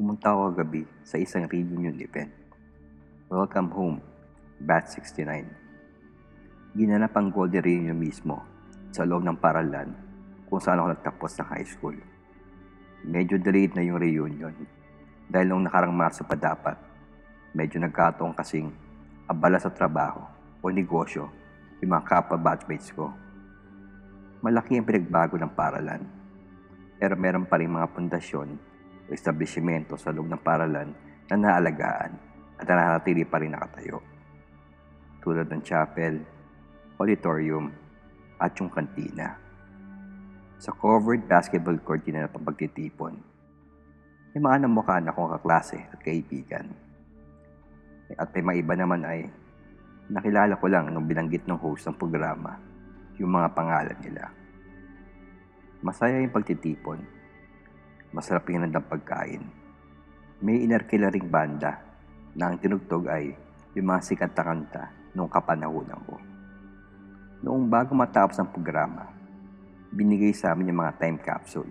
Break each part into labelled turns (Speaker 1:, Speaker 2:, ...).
Speaker 1: Pumunta ako kagabi sa isang reunion event. Welcome home, Bat 69. Ginanap ang Golden Reunion mismo sa loob ng paralan kung saan ako nagtapos ng high school. Medyo delayed na yung reunion dahil nung nakarang Marso pa dapat, medyo nagkataong kasing abala sa trabaho o negosyo yung mga kapwa batchmates ko. Malaki ang pinagbago ng paralan pero meron pa rin mga pundasyon o establishmento sa loob ng paralan na naalagaan at nananatili pa rin nakatayo. Tulad ng chapel, auditorium, at yung kantina. Sa covered basketball court din na pagtitipon. May mga namukha na akong kaklase at kaibigan. At may mga iba naman ay nakilala ko lang nung binanggit ng host ng programa yung mga pangalan nila. Masaya yung pagtitipon. Masarap yung ng pagkain. May inarkila ring banda na ang tinugtog ay yung mga sikat na kanta noong kapanahunan ko. Noong bago matapos ang programa, binigay sa amin yung mga time capsule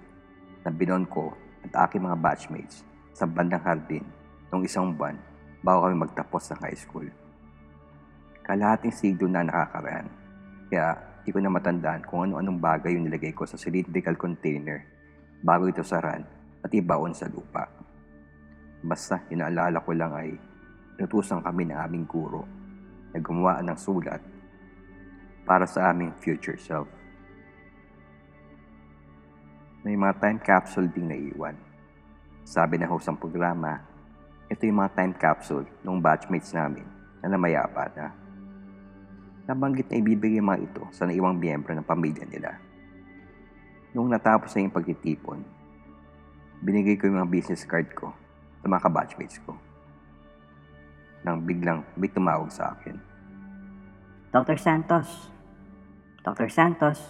Speaker 1: na binon ko at aking mga batchmates sa bandang hardin noong isang buwan bago kami magtapos ng high school. Kalahating siglo na nakakaraan, kaya di ko na matandaan kung ano-anong bagay yung nilagay ko sa cylindrical container bago ito saran at ibaon sa lupa. Basta inaalala ko lang ay inutusan kami ng aming guro na gumawa ng sulat para sa aming future self. May mga time capsule ding naiwan. Sabi ng host ng programa, ito yung mga time capsule ng batchmates namin na namayapa na. Nabanggit na ibibigay mga ito sa naiwang miyembro ng pamilya nila. Noong natapos na yung pagtitipon, binigay ko yung mga business card ko sa mga kabatchmates ko. Nang biglang may tumawag sa akin.
Speaker 2: Dr. Santos. Dr. Santos.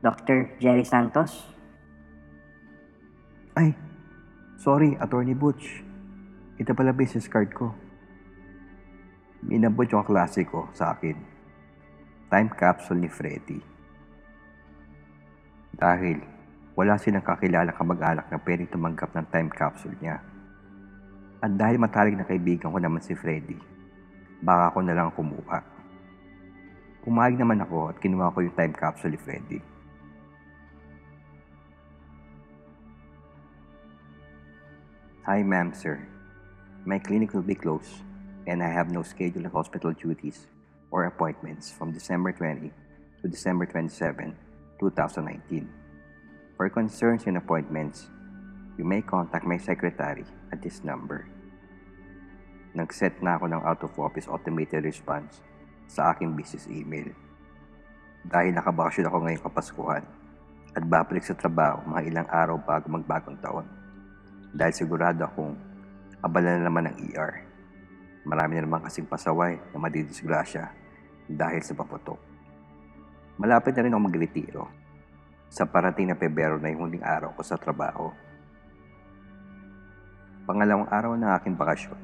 Speaker 2: Dr. Jerry Santos.
Speaker 1: Ay, sorry, Attorney Butch. Ito pala business card ko. Inabot yung klase ko sa akin. Time capsule ni Freddy. Dahil wala silang kakilala kamag-anak na pwedeng tumanggap ng time capsule niya. At dahil matalig na kaibigan ko naman si Freddy, baka ako na lang kumuha. Pumayag naman ako at kinuha ko yung time capsule ni Freddy. Hi, ma'am, sir. My clinic will be closed, and I have no scheduled hospital duties or appointments from December 20 to December 27, 2019. For concerns and appointments, you may contact my secretary at this number. Nag-set na ako ng out-of-office automated response sa aking business email. Dahil nakabakasyon ako ngayong kapaskuhan at babalik sa trabaho mga ilang araw bago magbagong taon. Dahil sigurado akong abala na naman ng ER. Marami na naman kasing pasaway na madidisgrasya dahil sa paputok. Malapit na rin ako magretiro sa parating na Pebrero na yung huling araw ko sa trabaho. Pangalawang araw ng aking bakasyon,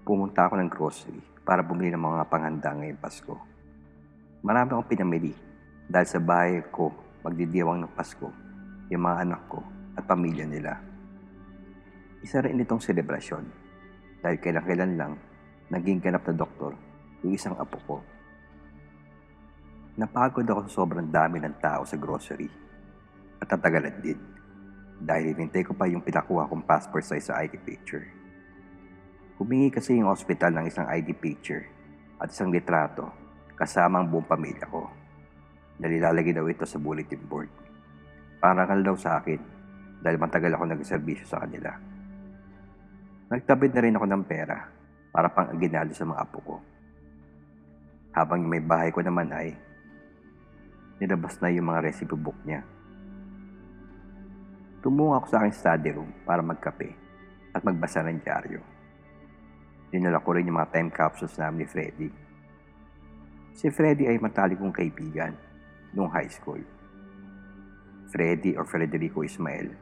Speaker 1: pumunta ako ng grocery para bumili ng mga panghanda ngayong Pasko. Marami akong pinamili dahil sa bahay ko magdidiwang ng Pasko, yung mga anak ko at pamilya nila. Isa rin itong selebrasyon dahil kailan-kailan lang naging ganap na doktor yung isang apo ko. Napagod ako sa sobrang dami ng tao sa grocery at tatagalan din dahil hinintay ko pa yung pinakuha kong passport sa ID picture. Humingi kasi yung hospital ng isang ID picture at isang litrato kasama ang buong pamilya ko. Nalilalagay daw ito sa bulletin board. Parangal daw sa akin dahil matagal ako nag-servisyo sa kanila. Nagtabid na rin ako ng pera para pang aginalo sa mga apo ko. Habang may bahay ko naman ay nilabas na yung mga recipe book niya. Tumungo ako sa aking study room para magkape at magbasa ng dyaryo. Dinala ko rin yung mga time capsules namin ni Freddy. Si Freddy ay matalik kong kaibigan noong high school. Freddy or Federico Ismael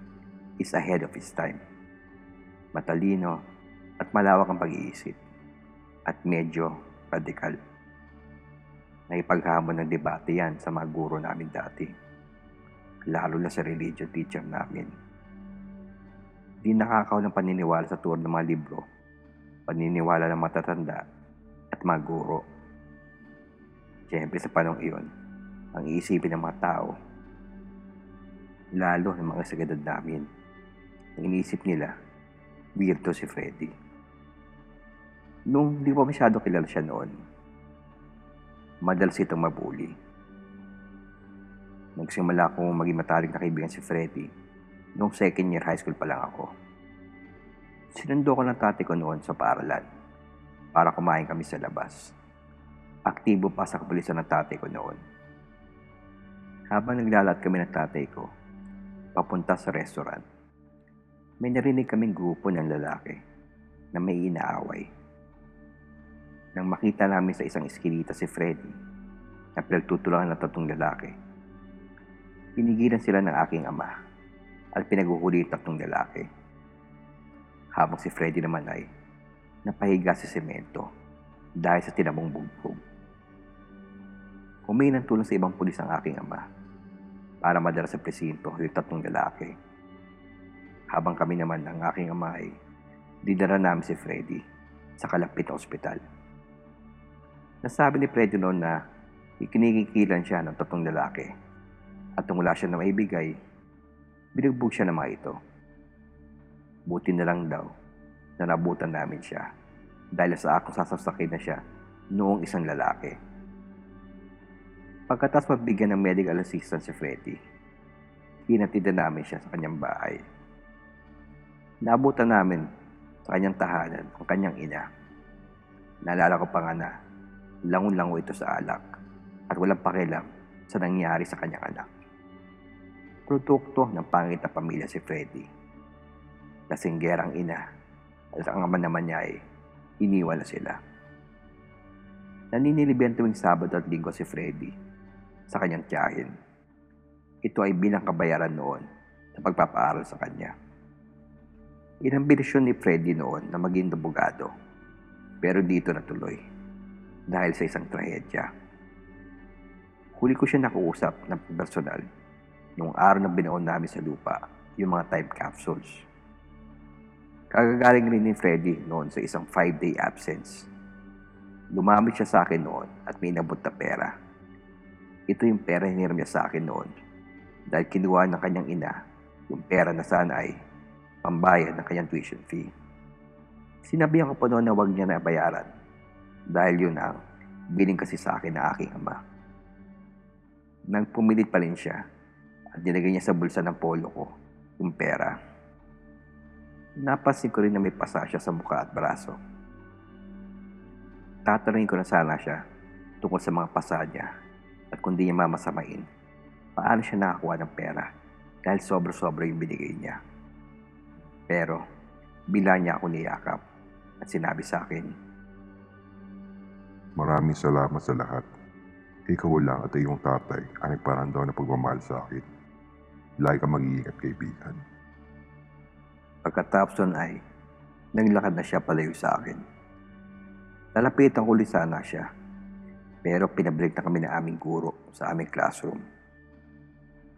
Speaker 1: is ahead of his time. Matalino at malawak ang pag-iisip at medyo radikal. Naipaghamon ng debate yan sa mga guro namin dati. Lalo na sa religion teacher namin. Di nakakaw ng paniniwala sa turo ng mga libro, paniniwala ng matatanda at mga guro. Siyempre sa panong iyon, ang iisipin ng mga tao, lalo ng mga sagadad namin, ang iniisip nila, weirdo si Freddy. Nung di pa masyado kilala siya noon, madalas itong mabuli. Nagsimula akong maging matalik na kaibigan si Freddy nung second year high school pa lang ako. Sinundo ko ng tatay ko noon sa paaralan para kumain kami sa labas. Aktibo pa sa kapulisan ng tatay ko noon. Habang naglalat kami ng tatay ko, papunta sa restaurant, may narinig kaming grupo ng lalaki na may inaaway. Nang makita namin sa isang eskinita si Freddy na pinagtutulangan ng tatlong lalaki, pinigilan sila ng aking ama at pinaguhuli yung tatlong lalaki. Habang si Freddy naman ay napahiga sa semento dahil sa tinamong bugbog. Humingi ng tulong sa ibang pulis ang aking ama para madala sa presinto yung tatlong lalaki. Habang kami naman ng aking ama ay dinara namin si Freddy sa kalapit na ospital. Nasabi ni Freddy noon na ikinikikilan siya ng tatlong lalaki at nung wala siya na maibigay, binugbog siya ng mga ito. Buti na lang daw na nabutan namin siya dahil sa akong sasaksakin na siya noong isang lalaki. Pagkatapos mabigyan ng medical assistance si Freddy, hinatid na namin siya sa kanyang bahay. Naabutan namin sa kanyang tahanan ang kanyang ina. Naalala ko pa nga na langon-lango ito sa alak at walang pakialam sa nangyari sa kanyang anak. Produkto ng pangit na pamilya si Freddy. Lasinggerang ina at ang ama naman niya ay iniwan na sila. Naninilibihan tuwing Sabado at Linggo si Freddy sa kanyang tiyahin. Ito ay bilang kabayaran noon sa pagpapaaral sa kanya. Inambisyon ni Freddy noon na maging abogado. Pero dito natuloy dahil sa isang trahedya. Huli ko siya nakuusap ng personal nung araw na binaon namin sa lupa yung mga time capsules. Kagagaling rin ni Freddy noon sa isang 5-day absence. Lumamit siya sa akin noon at may inabot na pera. Ito yung pera hiniram niya sa akin noon dahil kinuha ng kanyang ina yung pera na sana ay pambayad ng kanyang tuition fee. Sinabihan ko pa noon na huwag niya na bayaran dahil yun ang biling kasi sa akin na aking ama. Nang pumilit pa rin siya at nilagay niya sa bulsa ng polo ko yung pera. Napansin ko rin na may pasa siya sa mukha at braso. Tatanungin ko na sana siya tungkol sa mga pasa niya at kung di niya mamasamain, paano siya nakakuha ng pera dahil sobra-sobra yung binigay niya. Pero, bila niya ako niyakap at sinabi sa akin,
Speaker 3: Maraming salamat sa lahat. Ikaw lang at iyong tatay ang nagparandaw ng pagmamahal sa akin. Lagi ka mag-iingat kaibigan.
Speaker 1: Pagkatapos nun ay, naglakad na siya palayo sa akin. Nalapitan ko ulit sana siya, pero pinabalik na kami ng aming guro sa aming classroom.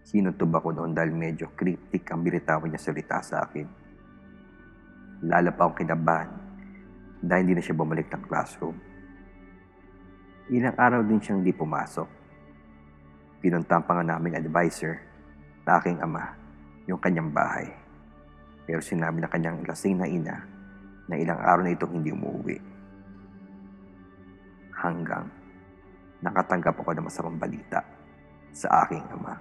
Speaker 1: Sinutub ako noon dahil medyo cryptic ang binitawan niya salita sa akin. Lalo pa akong kinabahan dahil hindi na siya bumalik ng classroom. Ilang araw din siyang hindi pumasok. Pinuntahan pa nga namin advisor na aking ama yung kanyang bahay. Pero sinabi na kanyang lasing na ina na ilang araw na itong hindi umuwi. Hanggang nakatanggap ako ng masamang balita sa aking ama.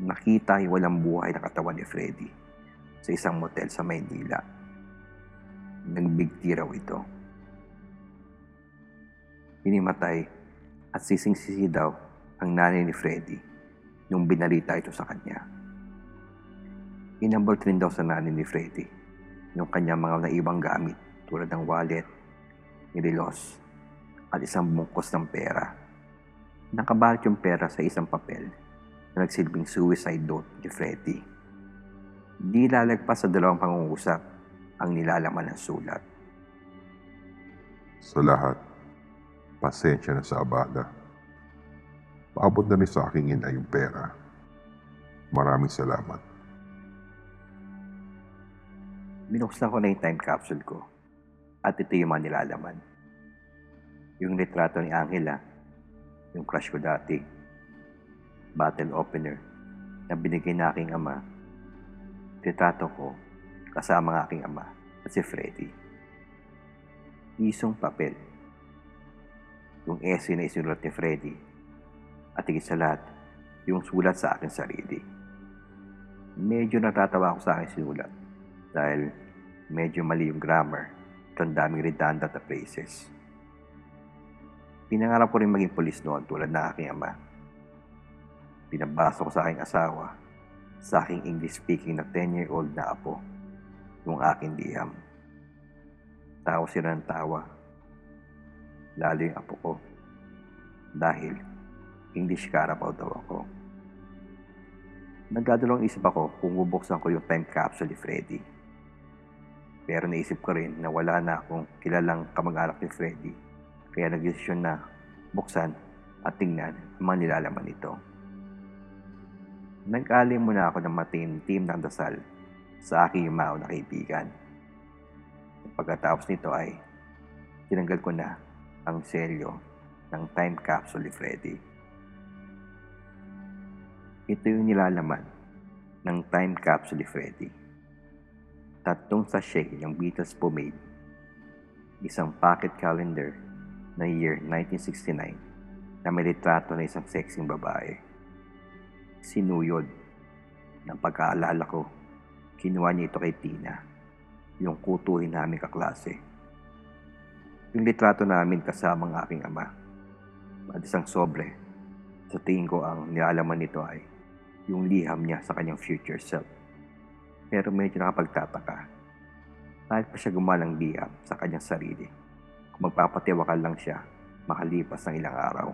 Speaker 1: Nakita yung walang buhay na katawan ni Freddy sa isang motel sa Maynila. Nagbigti raw ito. Hinimatay at sising-sisi daw ang nanay ni Freddy nung binalita ito sa kanya. Inabot rin daw sa nanay ni Freddy yung kanyang mga naibang gamit tulad ng wallet, nirelos, at isang bungkos ng pera. Nakabalot yung pera sa isang papel na nagsilbing suicide note ni Freddy. Di lalagpas sa dalawang pangungusap ang nilalaman ng sulat.
Speaker 3: Sa lahat, pasensya na sa abala. Paabot na rin sa aking ina yung pera. Maraming salamat.
Speaker 1: Binuksan ko na yung time capsule ko at ito yung mga nilalaman. Yung litrato ni Angela, yung crush ko dati, battle opener na binigay na aking ama, litrato ko kasama ng aking ama at si Freddy. Isong papel, yung essay na isinulat ni Freddy at higit sa lahat, yung sulat sa akin sarili. Medyo natatawa ako sa aking sinulat dahil medyo mali yung grammar at ang daming redundant na phrases. Pinangarap ko rin maging polis noon tulad na aking ama. Pinabasa ko sa aking asawa, sa aking English-speaking na 10-year-old na apo, yung aking liham. Tawa sila ng tawa, lalo yung apo ko, dahil English Carabao daw ako. Nagdadalawang isip ako kung bubuksan ko yung time capsule ni Freddy. Pero naisip ko rin na wala na akong kilalang kamag-anak ni Freddy. Kaya nagdesisyon na buksan at tingnan ang mga nilalaman nito. Nag-alim muna ako ng matin-team ng dasal sa aking yumao na kaibigan. Pagkatapos nito ay tinanggal ko na ang selyo ng time capsule ni Freddy. Ito yung nilalaman ng time capsule ni Freddy. Tatlong sachet ng Beatles pomade, isang pocket calendar na year 1969 na may litrato na isang sexing babae. Sinuyod ng pagkaalala ko, kinuha niya ito kay Tina, yung kutuhin namin kaklase. Yung litrato namin kasama ng aking ama, at isang sobre. Sa tingin ko ang nilalaman nito ay yung liham niya sa kanyang future self. Pero medyo nakapagtataka. Kahit pa siya gumalang liham sa kanyang sarili, kung magpapatiwakal lang siya makalipas ng ilang araw.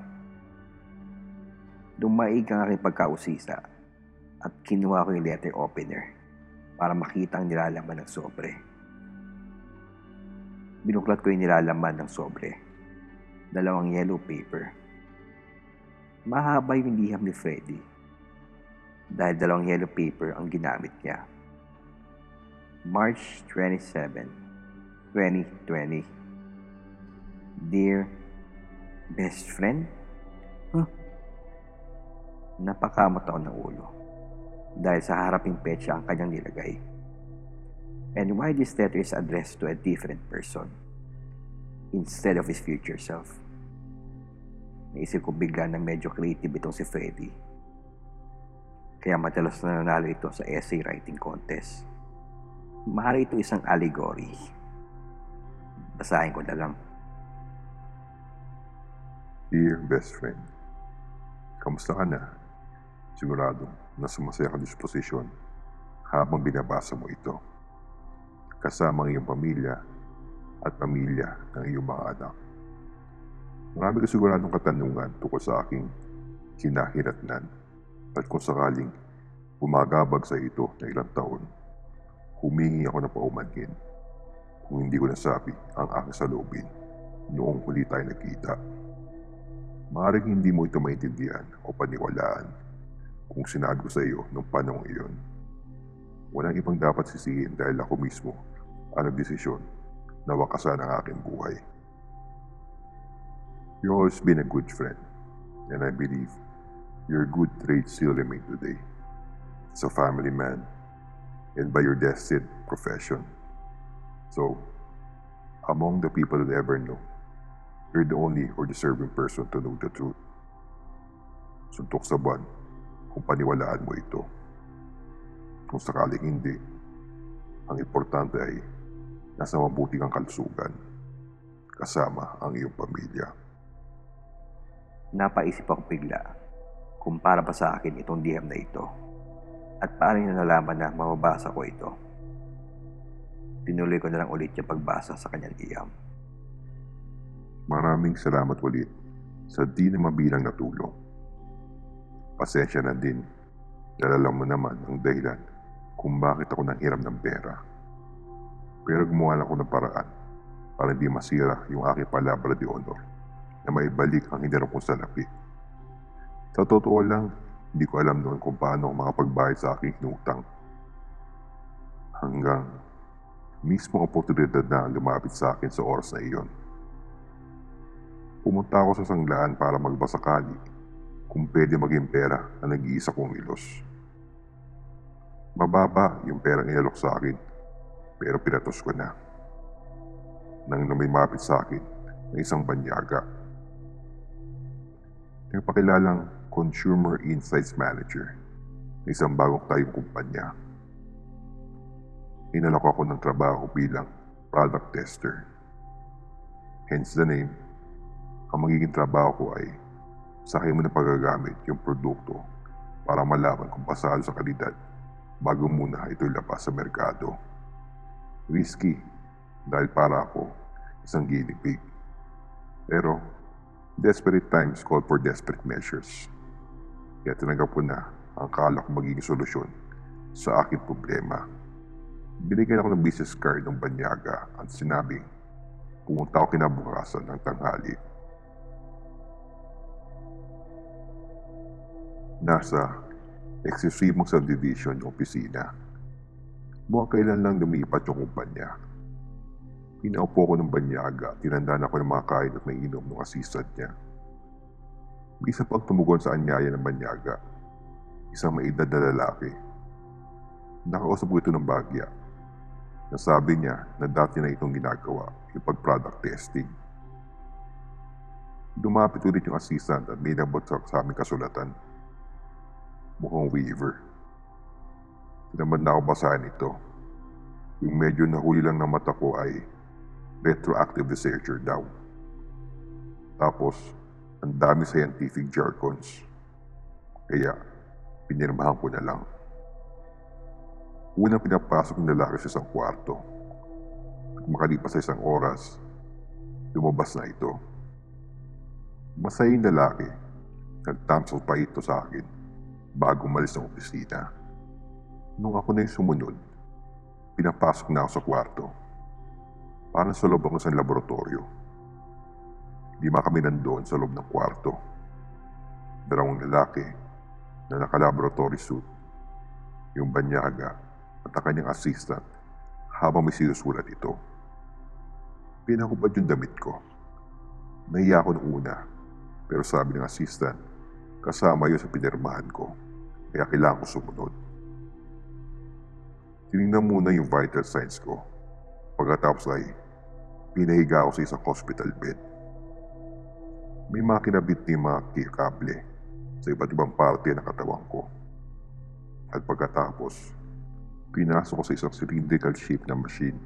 Speaker 1: Dumaig ang aking pagkausisa at kinuha ko yung letter opener para makita ang nilalaman ng sobre. Binuklat ko yung nilalaman ng sobre. Dalawang yellow paper. Mahaba yung liham ni Freddy dahil dalawang yellow paper ang ginamit niya. March 27, 2020 Dear best friend? Huh? Napakamot ako ng ulo dahil sa haraping petsa ang kanyang nilagay. And why this letter is addressed to a different person instead of his future self? Naisip ko bigla na medyo creative itong si Freddy. Kaya madalas na nanalo ito sa essay writing contest. Maaari ito isang allegory. Basahin ko na lang.
Speaker 3: Dear best friend, kamusta ka na? Siguradong nasa masayang disposisyon habang binabasa mo ito. Kasama ang iyong pamilya at pamilya ng iyong mga anak. Marami ka siguradong katanungan tungkol sa aking kinahiratnan at kung sakaling bumagabag sa ito na ilang taon, humingi ako ng paumanhin kung hindi ko nasabi ang aking salubin noong huli tayo nagkita. Maaaring hindi mo ito maintindihan o paniwalaan kung sinabi ko sa iyo noong panahon iyon. Walang ibang dapat sisihin dahil ako mismo ang nagdesisyon na wakasan ang aking buhay. You've always been a good friend, and I believe your good traits still remain today. As a family man, and by your destined profession. So, among the people that ever know, you're the only or deserving person to know the truth. Suntok sa buwan kung paniwalaan mo ito. Kung sakaling hindi, ang importante ay nasa mabuti kang kalusugan kasama ang iyong pamilya.
Speaker 1: Napaisip ako bigla kung para ba sa akin itong liham na ito at paano niya nalaman na mababasa ko ito. Tinuloy ko na lang ulit yung pagbasa sa kanyang liham.
Speaker 3: Maraming salamat ulit sa di na mabilang na tulong. Pasensya na din dahil alam mo naman ang dahilan kung bakit ako nanghiram ng pera. Pero gumawa ako ng paraan para hindi masira yung aking palabra de honor na maibalik ang hinirap kong salapi. Sa totoo lang, hindi ko alam noon kung paano makapagbayad sa aking inutang. Hanggang mismo oportunidad na lumapit sa akin sa oras na iyon. Pumunta ako sa sanglaan para magbasakali kung pwede maging pera ang nag-iisa kong ilos. Mababa yung perang inalok sa akin pero pinatos ko na. Nang lumimapit sa akin ng isang banyaga. Nagpakilalang Consumer Insights Manager ng isang bagong tayong kumpanya. Inalok ako ng trabaho bilang product tester. Hence the name, ang magiging trabaho ko ay sa akin mo na pagagamit yung produkto para malaman kung pasado sa kalidad bago muna ito ilabas sa merkado. Risky dahil para ako isang guinea pig. Pero desperate times call for desperate measures. Kaya tinanggap ko na ang kala ko magiging solusyon sa aking problema. Binigyan ako ng business card ng banyaga at sinabing pumunta ako kinabukasan ng tanghali. Nasa exclusivong subdivision yung opisina. Mukhang kailan lang lumipat yung kumpanya. Pinaupo ko ng banyaga tinandaan ako ng mga kain at may inom ng assistant niya. Isa pang tumugon sa anyaya ng banyaga. Isang maedad na lalaki. Nakausap ko ito ng bagya. Nasabi niya na dati na itong ginagawa, yung pag-product testing. Dumapit ulit yung assistant at may nabot sa aming kasulatan. Mukhang weaver. Tinamad na ako basahin ito. Yung medyo nahuli lang na mata ko ay retroactive researcher daw. Tapos, ang dami scientific jargons. Kaya, pinirmahan ko na lang. Unang pinapasok ng lalaki sa isang kwarto. At makalipas sa isang oras, lumabas na ito. Masayang lalaki, nagtamsel pa ito sa akin bago umalis ng opisina. Nung ako na yung sumunod, pinapasok na ako sa kwarto. Parang sa loob ako sa laboratorio. Lima kami nandoon sa loob ng kwarto. Dalawang lalaki na naka-laboratory suit. Yung banyaga at ang kanyang assistant habang may sinusulat ito. Pinakubad yung damit ko. Nahiya ako nung una, pero sabi ng assistant, kasama yun sa pinirmahan ko, kaya kailangan ko sumunod. Tinignan muna yung vital signs ko. Pagkatapos ay, pinahiga ako sa isang hospital bed. May mga kinabit ni mga kikable sa iba't ibang parte ng katawan ko. At pagkatapos, pinasok ko sa isang cylindrical shape na machine.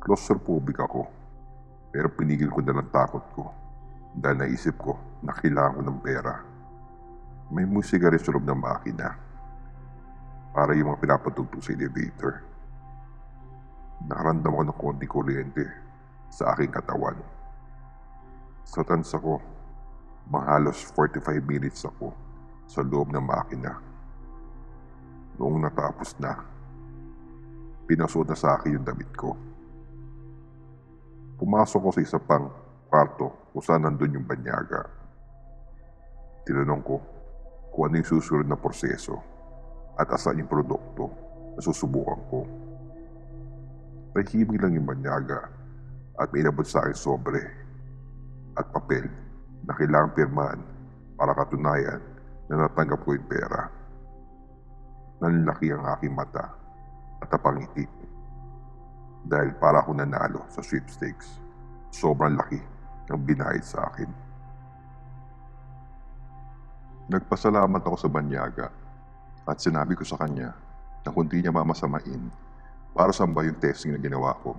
Speaker 3: Claustrophobic ako, pero pinigil ko na lang takot ko dahil naisip ko na kailangan ko ng pera. May musika rin sa loob ng makina para yung mga pinapatugtog sa elevator. Nakaramdam ko ng konti kuryente sa aking katawan. Sa tansa ko, mahalos 45 minutes ako sa loob ng makina. Noong natapos na, pinasod na sa akin yung damit ko. Pumasok ko sa isa pang kwarto kung saan nandun yung banyaga. Tinanong ko kung ano yung susunod na proseso at asan yung produkto na susubukan ko. Tahimik lang yung banyaga at may inabot sa akin sobre at papel na kailangang pirmahan para katunayan na natanggap ko yung pera. Nanlaki ang aking mata at napangiti dahil para ako nanalo sa sweepstakes. Sobrang laki ng binayad sa akin. Nagpasalamat ako sa banyaga at sinabi ko sa kanya na kung di niya mamasamain para saan ba yung testing na ginawa ko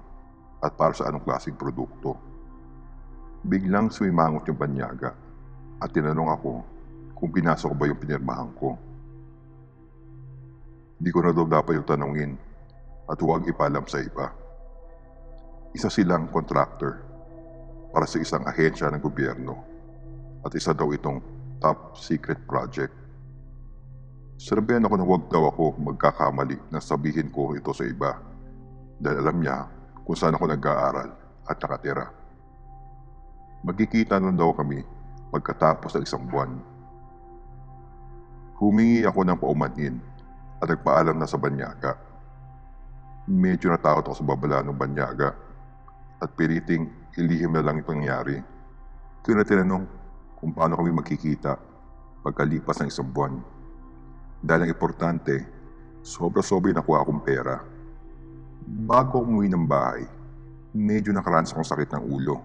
Speaker 3: at para sa anong klaseng produkto. Biglang sumimangot yung banyaga at tinanong ako kung pinasok ba yung pinirmahan ko. Hindi ko na daw dapat yung tanongin at huwag ipalam sa iba. Isa silang contractor para sa isang ahensya ng gobyerno at isa daw itong top secret project. Sinabihan ako na huwag daw ako magkakamali na sabihin ko ito sa iba dahil alam niya kung saan ako nag-aaral at nakatira. Magkikita na daw kami pagkatapos ng isang buwan. Humingi ako ng paumanin at nagpaalam na sa banyaga. Medyo natakot ako sa babala ng banyaga at piliting ilihim na lang itong nangyari. Kaya na tinanong kung paano kami magkikita pagkalipas ng isang buwan. Dahil ang importante, sobra-sobra nakuha akong pera. Bago umuwi ng bahay, medyo nakaranas akong sakit ng ulo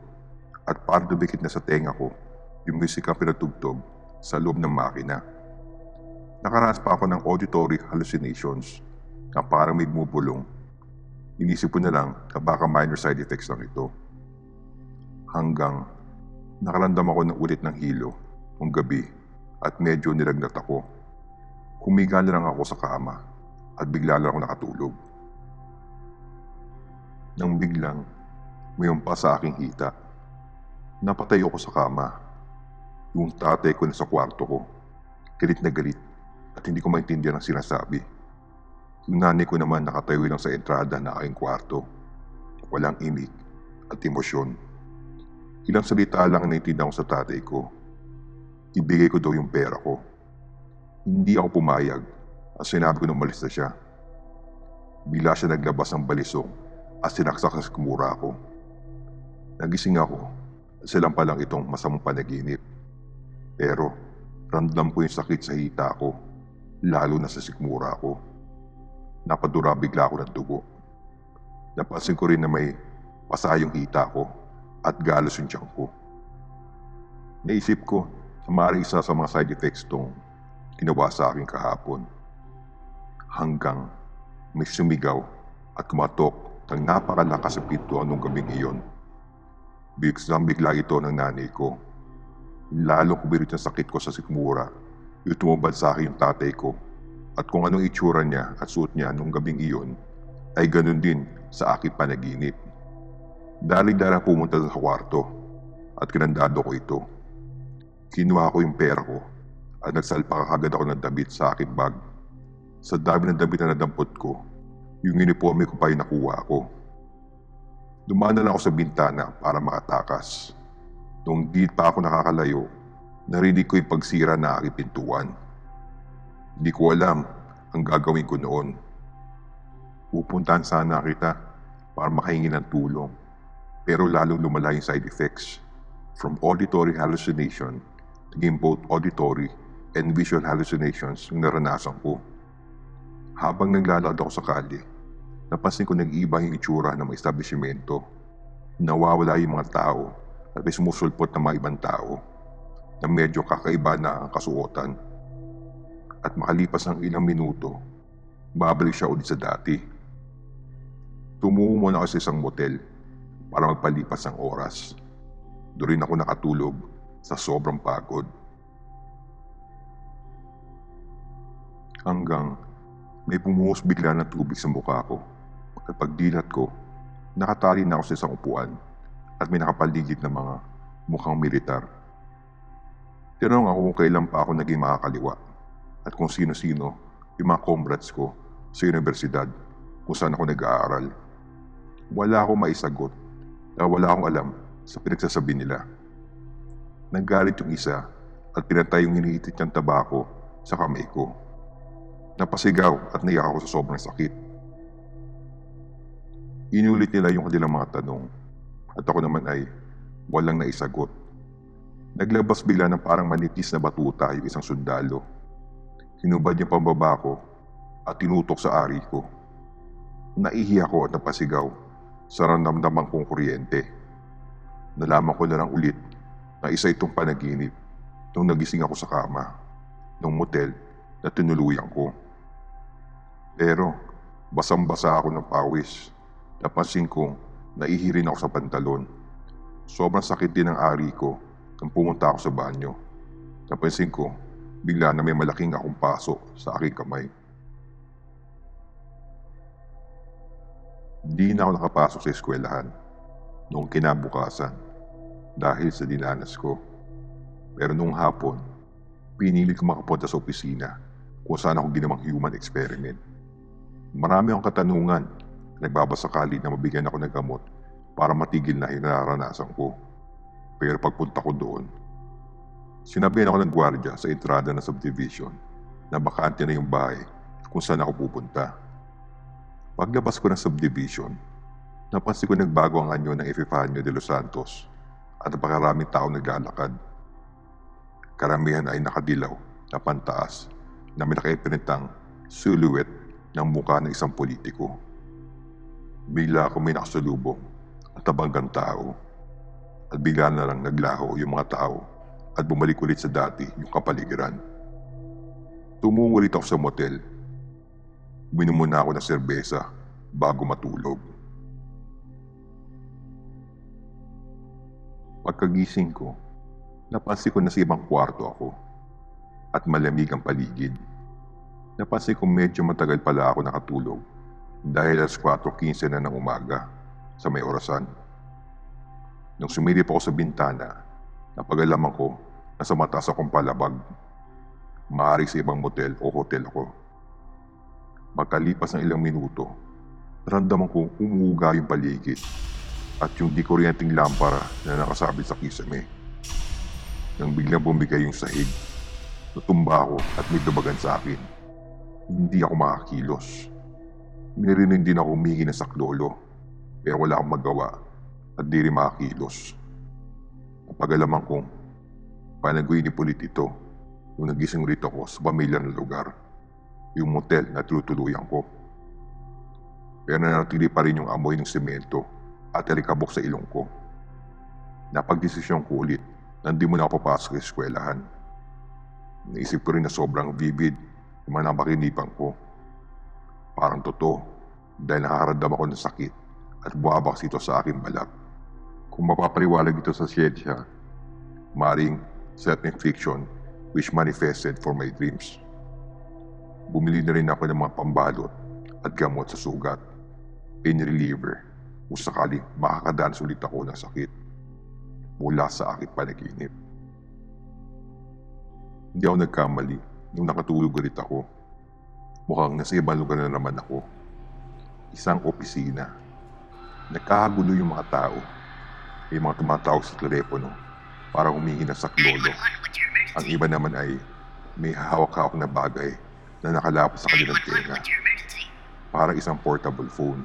Speaker 3: at parang dumikit na sa tenga ko yung musika pinatugtog sa loob ng makina. Nakaranas pa ako ng auditory hallucinations na parang may bumubulong. Inisip ko na lang na baka minor side effects lang ito. Hanggang nakalandam ako ng ulit ng hilo nung gabi at medyo nilagnat ako. Humiga na lang ako sa kama at bigla lang ako nakatulog. Nang biglang may umpa sa aking hita. Napatay ako sa kama. Yung tatay ko na sa kwarto ko. Galit na galit at hindi ko maintindihan ang sinasabi. Yung nanay ko naman nakatayo lang sa entrada na aking kwarto. Walang imik at emosyon. Ilang salita lang ang naintindihan ko sa tatay ko. Ibigay ko daw yung pera ko. Hindi ako pumayag at sinabi ko na umalis na siya. Bila siya naglabas ng balisong at sinaksak sa kumura ko. Nagising ako at silang pa lang itong masamang panaginip. Pero ramdam ko yung sakit sa hita ko, lalo na sa sikmura ko. Napadura bigla ako ng dugo. Napansin ko rin na may pasa yung hita ko at galos yung tiyan ko. Naisip ko na maaaring isa sa mga side effects tong ginawa sa akin kahapon. Hanggang may sumigaw at kumatok ng napakalakas sa pintuan nung gabing iyon. Biglang bigla ito ng nanay ko. Lalong kumirit ang sakit ko sa sikmura. Yung tumubad sa akin yung tatay ko. At kung anong itsura niya at suot niya nung gabing iyon, ay ganun din sa aking panaginip. Dali-dala pumunta sa kwarto at kinandado ko ito. Kinuha ko yung pera ko at nagsalpak agad ako ng damit sa aking bag. Sa dami ng damit na nadampot ko, yung uniforme ko pa yung nakuha ko. Dumaan na lang ako sa bintana para makatakas. Nung di pa ako nakakalayo, narinig ko yung pagsira na aking pintuan. Di ko alam ang gagawin ko noon. Pupuntahan sana kita para makahingi ng tulong. Pero lalong lumala yung side effects. From auditory hallucination, naging both auditory and visual hallucinations yung naranasan ko. Habang naglalakad ako sa kalye, napansin ko nag-iiba yung itsura ng mga establishmento. Nawawala yung mga tao at may sumusulpot na mga ibang tao na medyo kakaiba na ang kasuotan. At makalipas ng ilang minuto, babalik siya ulit sa dati. Tumungo muna ako sa isang motel para magpalipas ng oras. Doon rin ako nakatulog sa sobrang pagod. Hanggang may pumuhos bigla ng tubig sa mukha ko. At pagdilat ko, nakatali na ako sa isang upuan at may nakapaligid na mga mukhang militar. Tinanong ako kung kailan pa ako naging makakaliwa at kung sino-sino yung mga comrades ko sa universidad kung saan ako nag-aaral. Wala akong maisagot dahil wala akong alam sa pinagsasabi nila. Naggalit yung isa at pinatay yung hinihitit niyang tabako sa kamay ko. Napasigaw at naiyak ako sa sobrang sakit. Inulit nila yung kanilang mga tanong at ako naman ay walang naisagot. Naglabas bigla ng parang manitis na batuta yung isang sundalo. Hinubad niya pambaba ko at tinutok sa ari ko. Naihi ako at napasigaw sa ramdamdamang kong kuryente. Nalaman ko na lang ulit na isa itong panaginip nung nagising ako sa kama ng motel na tinuluyan ko. Pero basang-basa ako ng pawis. Napansin kong naihirin ako sa pantalon. Sobrang sakit din ang ari ko nang pumunta ako sa banyo. Napansin ko, bigla na may malaking akong paso sa aking kamay. Di na ako nakapasok sa eskwelahan noong kinabukasan dahil sa dinanas ko. Pero nung hapon, pinili ko makapunta sa opisina kung saan ako ginawang human experiment. Marami akong katanungan nagbabasakali na mabigyan ako ng gamot para matigil na yung nararanasan ko. Pero pagpunta ko doon, sinabihan ako ng gwardya sa entrada ng subdivision na bakante na yung bahay kung saan ako pupunta. Paglabas ko ng subdivision, napansin ko nagbago ang anyo ng Epifanio de los Santos at napakaraming tao naglalakad. Karamihan ay nakadilaw na pantaas na may nakaipinitang silhouette ng mukha ng isang politiko. Bigla ako may nakasalubong at tabanggang tao at bigla na lang naglaho yung mga tao at bumalik ulit sa dati yung kapaligiran. Tumungo ulit ako sa motel. Uminom muna ako ng serbesa bago matulog. Pagkagising ko, napansin ko na sa ibang kwarto ako at malamig ang paligid. Napansin ko medyo matagal pala ako nakatulog dahil alas 4.15 na ng umaga sa may orasan. Nung sumilip ako sa bintana, napagalaman ko na sa mataas akong palabag. Maaari sa ibang motel o hotel ako. Magkalipas ng ilang minuto, naramdaman ko umuuga yung paligid at yung di kuryenteng lampara na nakasabit sa kisame. Nang biglang bumigay yung sahig, natumba ako at may dumagan sa akin. Hindi ako makakilos. Minirinig din ako humingi ng saklolo, pero wala akong magawa at di rin makakilos. Napagalaman kong panagoy ni Pulit ito nung nagising ulit ako sa pamilyar na lugar, yung motel na tutuluyan ko. Pero nanatili pa rin yung amoy ng semento at alikabok sa ilong ko. Napagdesisyon ko ulit na hindi mo na papasok sa eskwelahan. Naisip ko rin na sobrang vivid yung mga namakinipan ko. Parang totoo dahil nakakaramdam ako ng sakit at buwabak ito sa aking balat. Kung mapapaliwalag ito sa siyensya, maring self-infliction which manifested for my dreams. Bumili na rin ako ng mga pambalot at gamot sa sugat, pain reliever, kung sakaling makakadanas ulit ako ng sakit mula sa aking panaginip. Hindi ako nagkamali nung nakatulog ulit ako. Mukhang nasa ibang lugar na naman ako. Isang opisina. Nagkakagulo yung mga tao. May mga tumatawag sa telepono para humingi ng saklolo. Ang iba naman ay may hawak-hawak na bagay na nakalapit sa kanilang tenga. Para isang portable phone.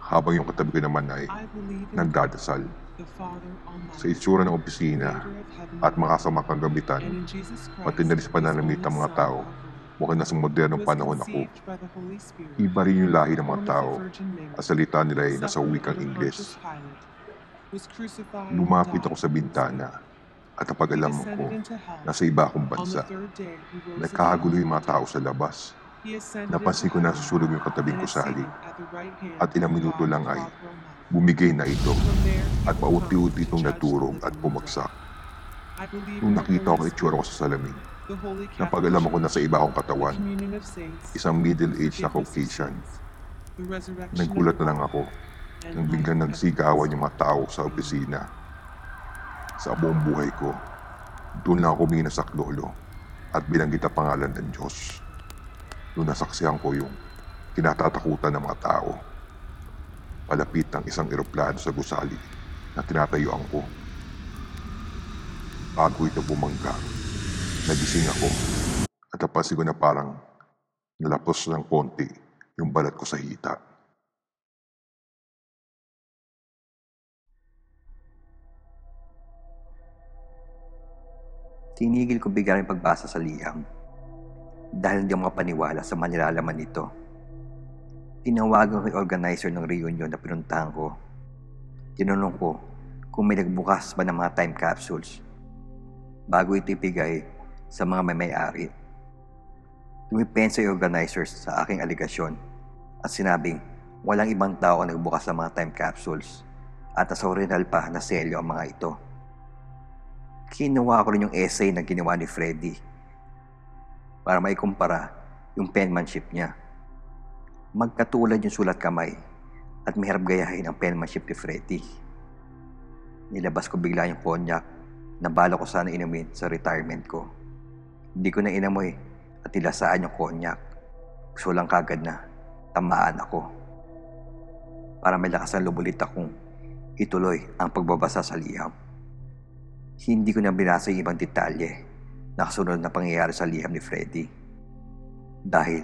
Speaker 3: Habang yung katabi ko naman ay nagdadasal. Sa itsura ng opisina at mga kasamang kagamitan, pati na rin sa pananamit ng mga tao, mukhang nasa modernong panahon ako. Iba rin yung lahi ng mga tao at salita nila ay nasa wikang Ingles. Lumapit ako sa bintana at napag-alaman ko nasa iba akong bansa. Nagkakagulo yung mga tao sa labas. Napansin ko na susulog yung katabing ko sa halik at ilang minuto lang ay bumigay na ito at paunti-unti itong naturog at bumagsak. Nung nakita ko itsura ko sa salamin, napag-alaman ko na sa iba akong katawan, isang middle-aged na Caucasian. Nagkulat na lang ako nang biglang nagsigawan yung mga tao sa opisina. Sa buong buhay ko, doon lang ako mina sa klolo at binanggit ang pangalan ng Diyos. Doon nasaksihan ko yung kinatatakutan ng mga tao. Palapit ng isang eroplano sa gusali na tinatayuan ko. Bago ito bumangga, nagising ako at napansin ko na parang nalapos ng konti yung balat ko sa hita.
Speaker 1: Tinigil ko bigla yung pagbasa sa liham dahil hindi ako makapaniwala sa manilalaman nito. Tinawagan ko yung organizer ng reunion na pinuntahan ko. Tinanong ko kung may nagbukas ba ng mga time capsules bago ito ibigay sa mga may may-ari. Tumipensa yung organizers sa aking aligasyon at sinabing walang ibang tao ang nagbukas ng mga time capsules at nasa original pa na selyo ang mga ito. Kinuha ko rin yung essay na ginawa ni Freddy para maikumpara yung penmanship niya. Magkatulad yung sulat kamay at mahirap gayahin ang penmanship ni Freddy. Nilabas ko bigla yung konyak na bala ko sana inumin sa retirement ko. Hindi ko na inamoy at nilasaan yung konyak. Gusto lang kagad na tamaan ako. Para may lakas ng lumulit akong ituloy ang pagbabasa sa liham. Hindi ko na binasa yung ibang detalye na kasunod na pangyayari sa liham ni Freddy. Dahil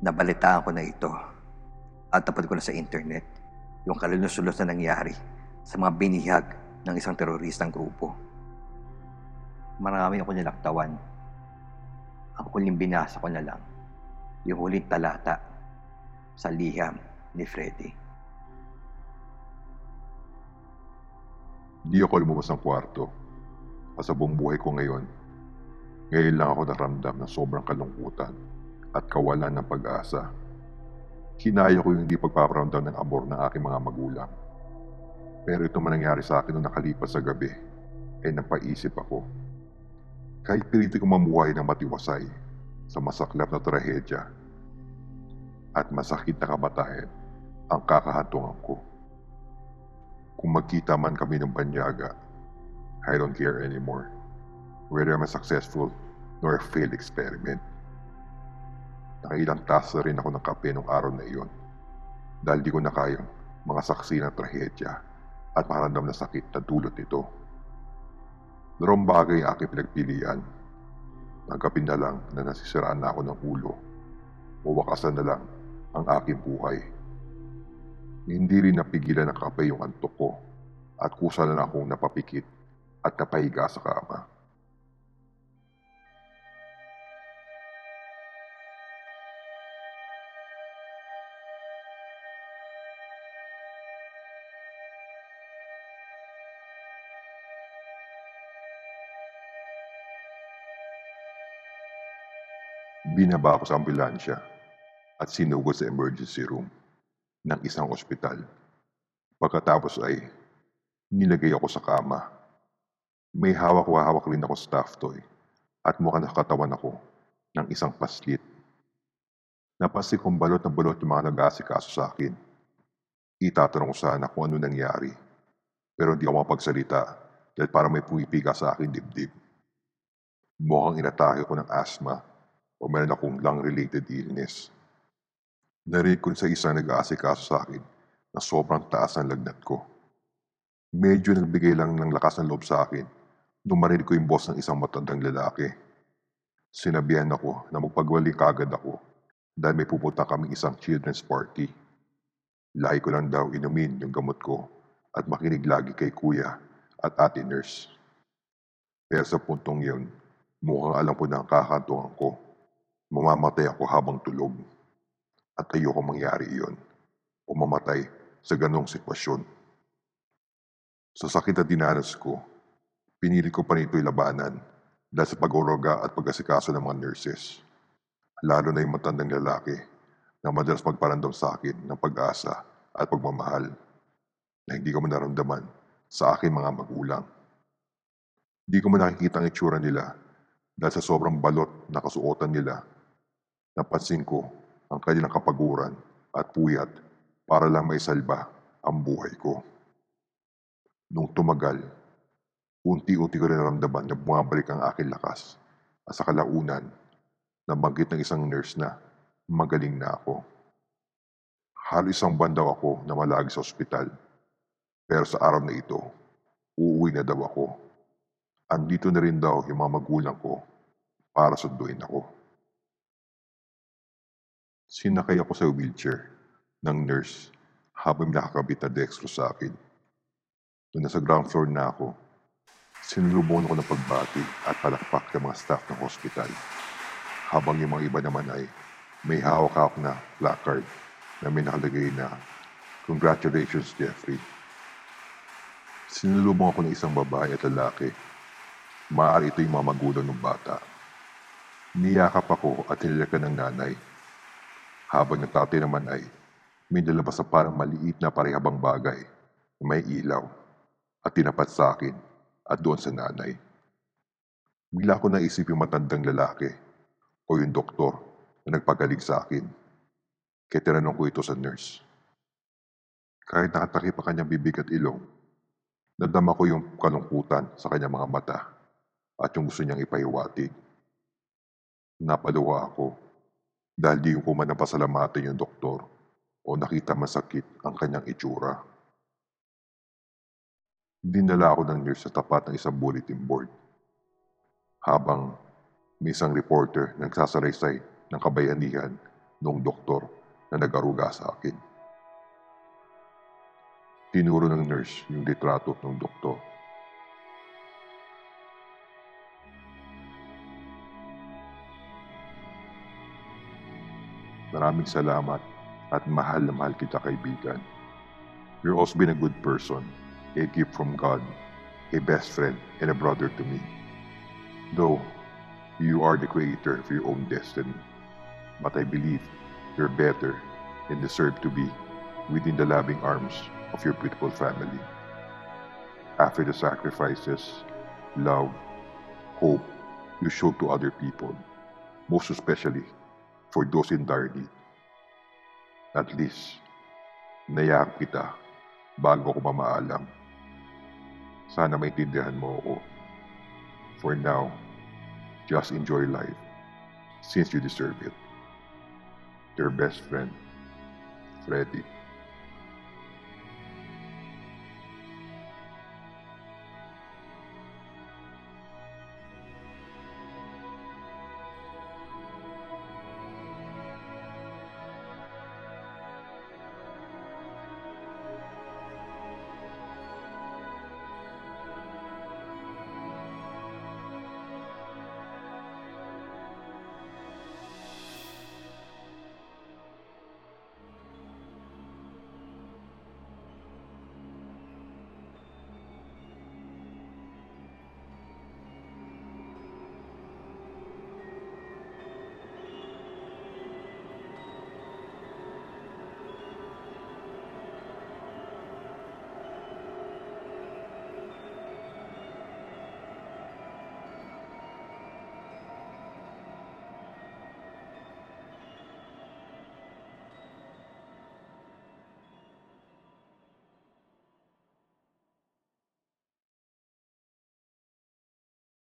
Speaker 1: nabalitaan ko na ito at tapad ko na sa internet yung kalulusulos na nangyari sa mga binihag ng isang teroristang grupo. Marami ako nilaktawan. Ang huling binasa ko na lang, yung huling talata sa liham ni Freddy.
Speaker 3: Di ako lumabas ng kwarto. At sa buong buhay ko ngayon, ngayon lang ako naramdam ng sobrang kalungkutan at kawalan ng pag-asa. Hinaya ko yung hindi pagpaparamdam ng amor ng aking mga magulang. Pero ito man nangyari sa akin noong nakalipas sa gabi, ay napaisip ako. Kahit pilito ko mamuhay ng matiwasay sa masaklap na trahedya at masakit na kamatayan ang kakahantungan ko. Kung magkita man kami ng banyaga, I don't care anymore whether I'm a successful nor a failed experiment. Nakailang taas na rin ako ng kape nung araw na iyon dahil di ko na kayang mga saksi ng trahedya at maramdam na sakit na dulot nito. Dalawang bagay ang aking pinagpilian. Nagkapin na lang na nasisiraan na ako ng ulo o wakasan na lang ang aking buhay. Hindi rin napigilan ng kape yung antok ko at kusa na akong napapikit at napahiga sa kama. Binaba ako sa ambulansya at sinugod sa emergency room ng isang ospital. Pagkatapos ay nilagay ako sa kama. May hawak-hawak rin ako staff toy at mukhang nakatawan ako ng isang paslit. Napasi kong balot na balot yung mga nag-asikaso sa akin. Itatanong ko sana kung ano nangyari. Pero hindi ako mapagsalita dahil para may pumipiga sa akin dibdib. Mukhang inatake ko ng asthma o meron akong lung-related illness. Narinig ko sa isang nag-aasikaso sa akin na sobrang taas ang lagnat ko. Medyo nagbigay lang ng lakas ng loob sa akin nung marinig ko yung boss ng isang matandang lalaki. Sinabihan ako na magpagwali kagad ako dahil may pupunta kaming isang children's party. Lagi ko lang daw inumin yung gamot ko at makinig lagi kay kuya at ate nurse. Pero sa puntong yun, mukhang alam ko na ang kakantungan ko. Mamamatay ako habang tulog. At ayoko mangyari iyon. O mamatay sa ganong sitwasyon. Sa sakit na dinanas ko, pinili ko pa nito'y labanan dahil sa pag-oroga at pag-asikaso ng mga nurses. Lalo na yung matandang lalaki na madalas magparandam sa akin ng pag-asa at pagmamahal na hindi ko man naramdaman sa aking mga magulang. Di ko man nakikita ang itsura nila dahil sa sobrang balot na kasuotan nila. Napansin ko ang kanilang kapaguran at puyat para lang may salba ang buhay ko. Nung tumagal, unti-unti ko rin naramdaman na bumabalik ang aking lakas at sa kalaunan, nabanggit ng isang nurse na magaling na ako. Halos isang buwan daw ako na malagi sa ospital. Pero sa araw na ito, uuwi na daw ako. Andito na rin daw yung mga magulang ko para sunduin ako. Sinakay ako sa wheelchair ng nurse habang nakakabit na dextro sa akin. Nung nasa ground floor na ako, sinulubon ako ng pagbati at palakpak ng mga staff ng hospital. Habang yung mga iba naman ay may hawak-hawak na placard na may nakalagay na Congratulations, Jeffrey. Sinulubong ako ng isang babae at lalaki. Maaari ito yung mga magulang ng bata. Niyakap ako at hinilakan ng nanay. Habang ng tatay naman ay may nalabas na parang maliit na parehabang bagay may ilaw at tinapat sa akin at doon sa nanay. Bigla ko naisip yung matandang lalaki o yung doktor na nagpagaling sa akin. Kaya tinanong ko ito sa nurse. Kahit nakatakip pa kanyang bibig at ilong, nadama ko yung kalungkutan sa kanyang mga mata at yung gusto niyang ipahiwatig. Napaluwa ako dahil di ko man napasalamatan yung doktor o nakita masakit ang kanyang itsura. Dinala ako ng nurse sa tapat ng isang bulletin board. Habang may isang reporter nagsasalaysay ng kabayanihan noong doktor na nag-aruga sa akin. Tinuro ng nurse yung litrato ng doktor. Maraming salamat at mahal na mahal kita kaibigan. You're also been a good person, a gift from God, a best friend, and a brother to me. Though you are the creator of your own destiny, but I believe you're better and deserve to be within the loving arms of your beautiful family. After the sacrifices, love, hope you show to other people, most especially for those in dire need. At least, nayakap kita bago ko mamaalam. Sana maintindihan mo ako. For now, just enjoy life since you deserve it. Your best friend, Freddy.